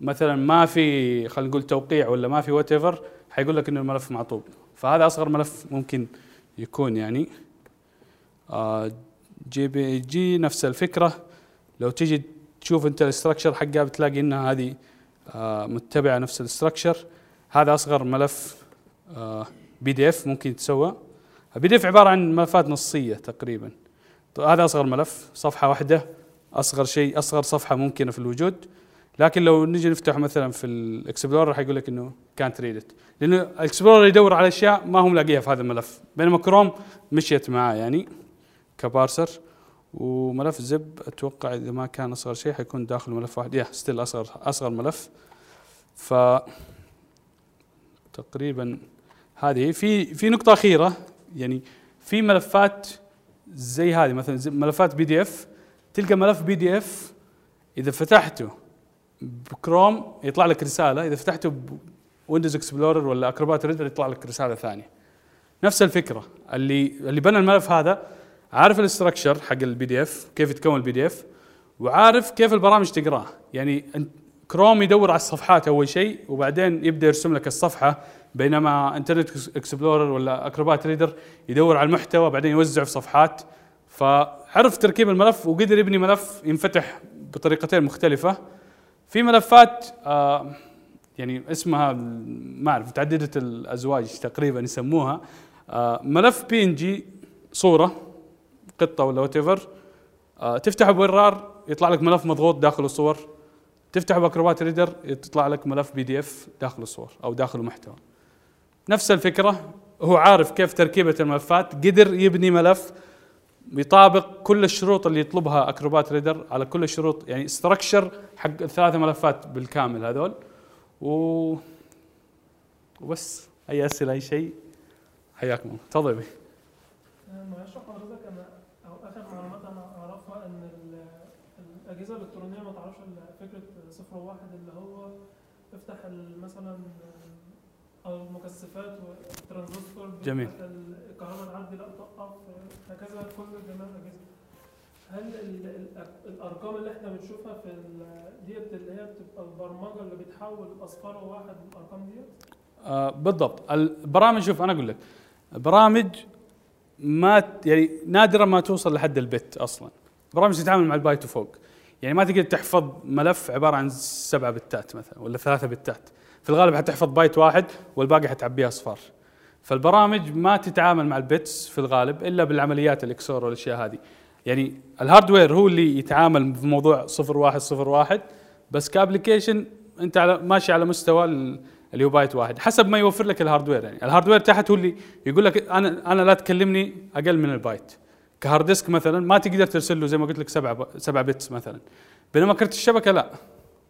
مثلا ما في خلينا نقول توقيع ولا ما في whatever حيقول لك إنه الملف معطوب. فهذا أصغر ملف ممكن يكون يعني. JPG نفس الفكرة. لو تيجي تشوف أنت ال structure حقها بتلاقي إنها هذه آه، متبعة نفس ال structure هذا أصغر ملف PDF ممكن يتسوى ال PDF عبارة عن ملفات نصية تقريبا. هذا أصغر ملف صفحة واحدة أصغر شيء أصغر صفحة ممكنة في الوجود. لكن لو نجي نفتح مثلا في ال Explorer حيقول لك إنه كانت ريد ات لأنه ال Explorer يدور على أشياء ما هو ملاقيها في هذا الملف. بينما كروم مشيت معاه يعني ك parser. وملف zip أتوقع إذا ما كان أصغر شيء حيكون داخل ملف واحد. يا still أصغر أصغر ملف. ف تقريبا هذه. في في نقطة أخيرة. يعني في ملفات زي هذه مثلا ملفات PDF تلقى ملف PDF إذا فتحته بكروم يطلع لك رسالة إذا فتحته ب Windows Explorer ولا Acrobat Reader يطلع لك رسالة ثانية. نفس الفكرة اللي اللي بنى الملف هذا عارف ال structure حق ال PDF كيف يتكون ال PDF وعارف كيف البرامج تقراه. يعني كروم يدور على الصفحات أول شيء وبعدين يبدأ يرسم لك الصفحة بينما Internet Explorer ولا Acrobat Reader يدور على المحتوى بعدين يوزعه في صفحات. فعرف تركيب الملف وقدر يبني ملف ينفتح بطريقتين مختلفة. في ملفات آه يعني اسمها ما أعرف متعدده الأزواج تقريبا يسموها آه ملف PNG صورة قطة ولا whatever آه تفتحه ب WinRAR يطلع لك ملف مضغوط داخل الصور تفتح ب Acrobat Reader يطلع لك ملف PDF داخل الصور أو داخل المحتوى. نفس الفكرة هو عارف كيف تركيبة الملفات قدر يبني ملف يطابق كل الشروط اللي يطلبها Acrobat Reader على كل الشروط يعني structure حق الثلاثه ملفات بالكامل هذول. و وبس. أي أسئلة أي شيء؟ حياكم الله. تفضل معلش حضرتك أنا أو آخر معلومات أنا أعرفها أن ال- الأجهزة الإلكترونية ما تعرفش فكرة صفر وواحد اللي هو افتح مثلا أو المكثفات والترانزستور جميل. الكهرباء العادي لا توقف هكذا كل جميع الأجهزة. هل ال- ال- الأرقام اللي إحنا بنشوفها في ديت اللي هي بتبقى البرمجة اللي بتحول اصفار واحد الارقام ديت؟ آه بالضبط. البرامج شوف أنا أقول لك برامج ما يعني نادرا ما توصل لحد ال bit أصلا. برامج تتعامل مع البايت وفوق. يعني ما تقدر تحفظ ملف عبارة عن سبعة بتات مثلا ولا ثلاثة بتات. في الغالب حتحفظ بايت واحد والباقي حتعبيه اصفار فالبرامج ما تتعامل مع ال bits في الغالب إلا بالعمليات ال XOR والأشياء هذه. يعني ال hardware هو اللي يتعامل في موضوع صفر واحد صفر واحد بس ك application أنت على ماشي على مستوى ال- اللي هو بايت واحد حسب ما يوفر لك ال hardware يعني. ال hardware تحت هو اللي يقول لك أنا أنا لا تكلمني أقل من البايت. ك hard disk مثلا ما تقدر ترسل له زي ما قلت لك سبعة ب- سبعة bits مثلا. بينما كرت الشبكة لا.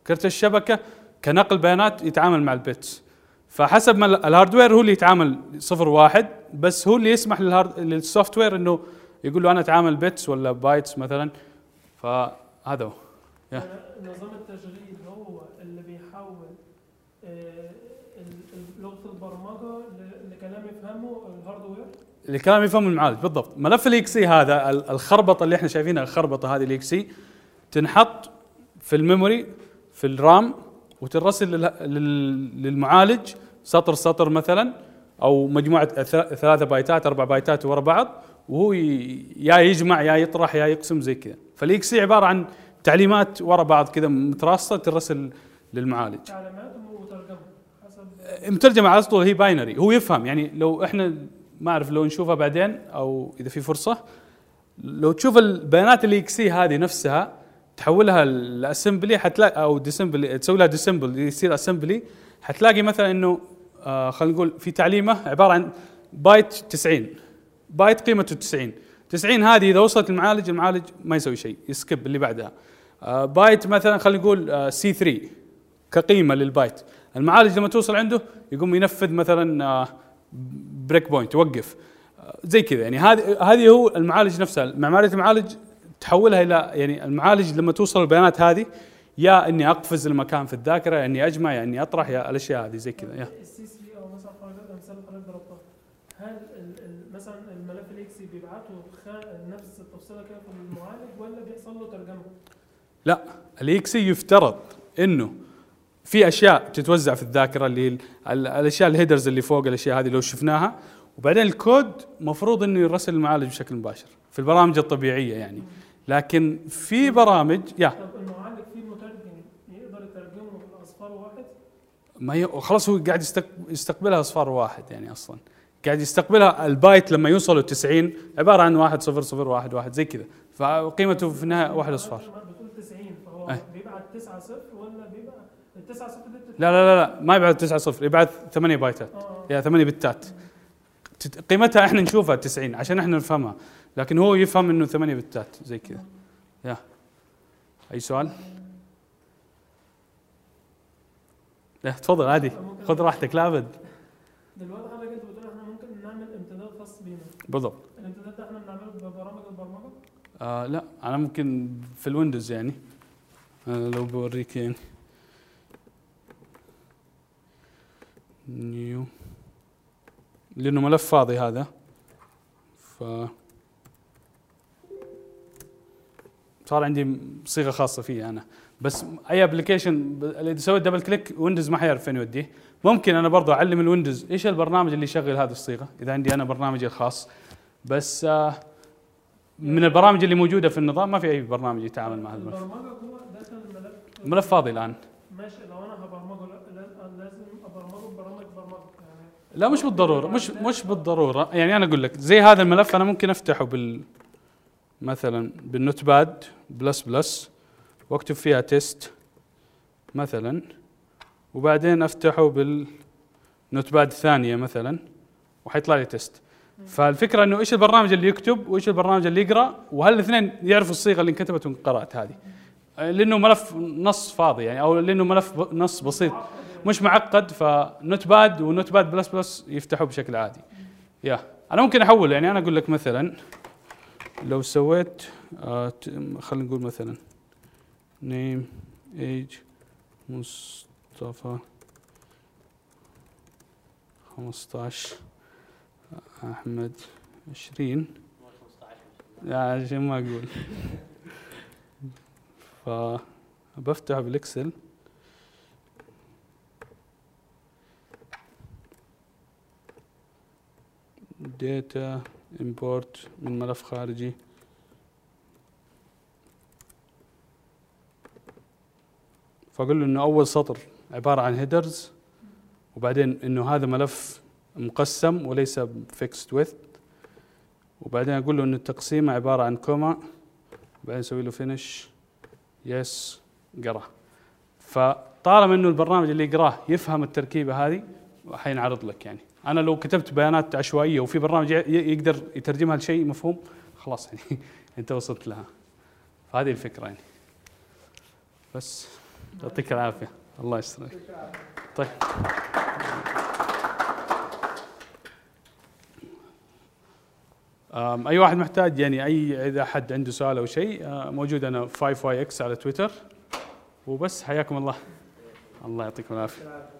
كرت الشبكة كنقل بيانات يتعامل مع ال bits فحسب ما ال- ال hardware هو اللي يتعامل صفر واحد بس هو اللي يسمح لل hard لل software إنه يقول له أنا أتعامل bits ولا bytes مثلا. فهذا هو. يا. نظام التشغيل هو اللي بيحول آه، لغة البرمجة لكلام يفهمه ال hardware. الكلام يفهم المعالج بالضبط. ملف ال EXE هذا ال- الخربطة اللي إحنا شايفينها الخربطة هذه ال EXE تنحط في ال memory في ال RAM وترسل لل- لل- للمعالج سطر سطر مثلا أو مجموعة ثلاثة بايتات أربع بايتات ورا بعض وهو يا يجمع يا يطرح يا يقسم زي كذا. فال EXE عبارة عن تعليمات ورا بعض كذا متراصه ترسل للمعالج. تعليمات مترجمة على طول هي binary هو يفهم يعني لو إحنا ما أعرف لو نشوفها بعدين أو إذا في فرصة لو تشوف البيانات ال EXE هذه نفسها تحولها ل assembly حتلاقي أو disassembly تسوي لها disassemble يصير assembly حتلاقي مثلا إنه آه خلينا نقول في تعليمه عبارة عن بايت 90 بايت قيمته 90 90 هذه إذا وصلت المعالج المعالج ما يسوي شيء ي skip اللي بعدها. آه بايت مثلا خلينا نقول C 3 كقيمة للبايت المعالج لما توصل عنده يقوم ينفذ مثلا آه، breakpoint يوقف. آه، زي كذا يعني. هذه هذه هو المعالج نفسها. معماريه المعالج تحولها إلى يعني المعالج لما توصل البيانات هذه يا إني أقفز المكان في الذاكرة يا إني أجمع يا إني أطرح يا الأشياء هذه زي كذا يا. السي سي أو مثلا ضربتها هل مثلا الملف ال EXE بيبعته نفس التفصيلة كده في المعالج ولا بيحصل له ترجمة؟ لا ال EXE يفترض إنه في أشياء تتوزع في الذاكرة اللي الأشياء ال headers اللي فوق الأشياء هذه لو شفناها. وبعدين الكود مفروض إنه يرسل المعالج بشكل مباشر في البرامج الطبيعية يعني. لكن في برامج يا. طب المعالج فيه مترجم يقدر يترجمه لاصفار واحد؟ ما هي خلاص هو قاعد يستق- يستقبلها أصفار واحد يعني أصلا. قاعد يستقبلها البايت لما يوصلوا 90 عبارة عن واحد صفر صفر واحد واحد زي كذا. فقيمته في النهاية واحد أصفار. بتقول 90 فهو أي. بيبعت 9 0 ولا ال 9 0 دي بتت- لا لا لا لا ما يبعث 9 صفر يبعث 8 بايتات. آه. يا 8 بتات. قيمتها إحنا نشوفها 90 عشان إحنا نفهمها. لكن هو يفهم إنه 8 بتات زي كذا. يا. أي سؤال؟ لا تفضل عادي. خذ راحتك لا أبد. دلوقتي حضرتك أنت بتقول إحنا ممكن نعمل امتداد خاص بينا؟ بالضبط. الامتداد ده إحنا بنعمله ببرامج البرمجة؟ آه لا. أنا ممكن في الويندوز يعني. آه لو بوريك يعني. New. لأنه ملف فاضي هذا. ف صار عندي صيغة خاصة فيه أنا. بس أي application اذا سويت double click Windows ما حيعرف فين يوديه. ممكن أنا برضو أعلم ال Windows إيش البرنامج اللي يشغل هذه الصيغة إذا عندي أنا برنامجي الخاص. بس آه من البرامج اللي موجودة في النظام ما في أي برنامج يتعامل مع هذا الملف الملف فاضي الآن. ماشي لو أنا هبرمجه لا- لا- لازم أبرمجه ببرامج برمجة يعني. لا مش بالضرورة مش مش بالضرورة. يعني أنا أقول لك زي هذا الملف أنا ممكن أفتحه بال مثلا بال Notepad++ واكتب فيها test مثلا وبعدين أفتحه بال Notepad الثانية مثلا وحيطلع لي test. فالفكرة إنه إيش البرنامج اللي يكتب وإيش البرنامج اللي يقرأ وهل الاثنين يعرفوا الصيغة اللي انكتبت وانقرأت هذه. لأنه ملف نص فاضي يعني أو لأنه ملف نص بسيط. مش معقد ف Notepad و Notepad++ يفتحوا بشكل عادي. يا أنا ممكن احول يعني أنا أقول لك مثلا لو سويت آه خلينا نقول مثلا name age مصطفى 15 أحمد 20 لا عشان ما أقول. فبفتح بال Excel. data import من ملف خارجي. فاقول له إنه أول سطر عبارة عن headers وبعدين إنه هذا ملف مقسم وليس fixed width وبعدين أقول له إنه التقسيمه عبارة عن comma وبعدين أسوي له finish بس قرأ. فطالما إنه البرنامج اللي يقراه يفهم التركيبة هذه حينعرض لك يعني. أنا لو كتبت بيانات عشوائية وفي برنامج يقدر يترجمها لشيء مفهوم؟ خلاص يعني أنت وصلت لها. فهذه الفكرة يعني. بس يعطيك العافية. الله يسترك طيب. أي واحد محتاج يعني أي إذا حد عنده سؤال أو شيء آه، موجود أنا 5 YX على تويتر. وبس حياكم الله. الله يعطيكم العافية.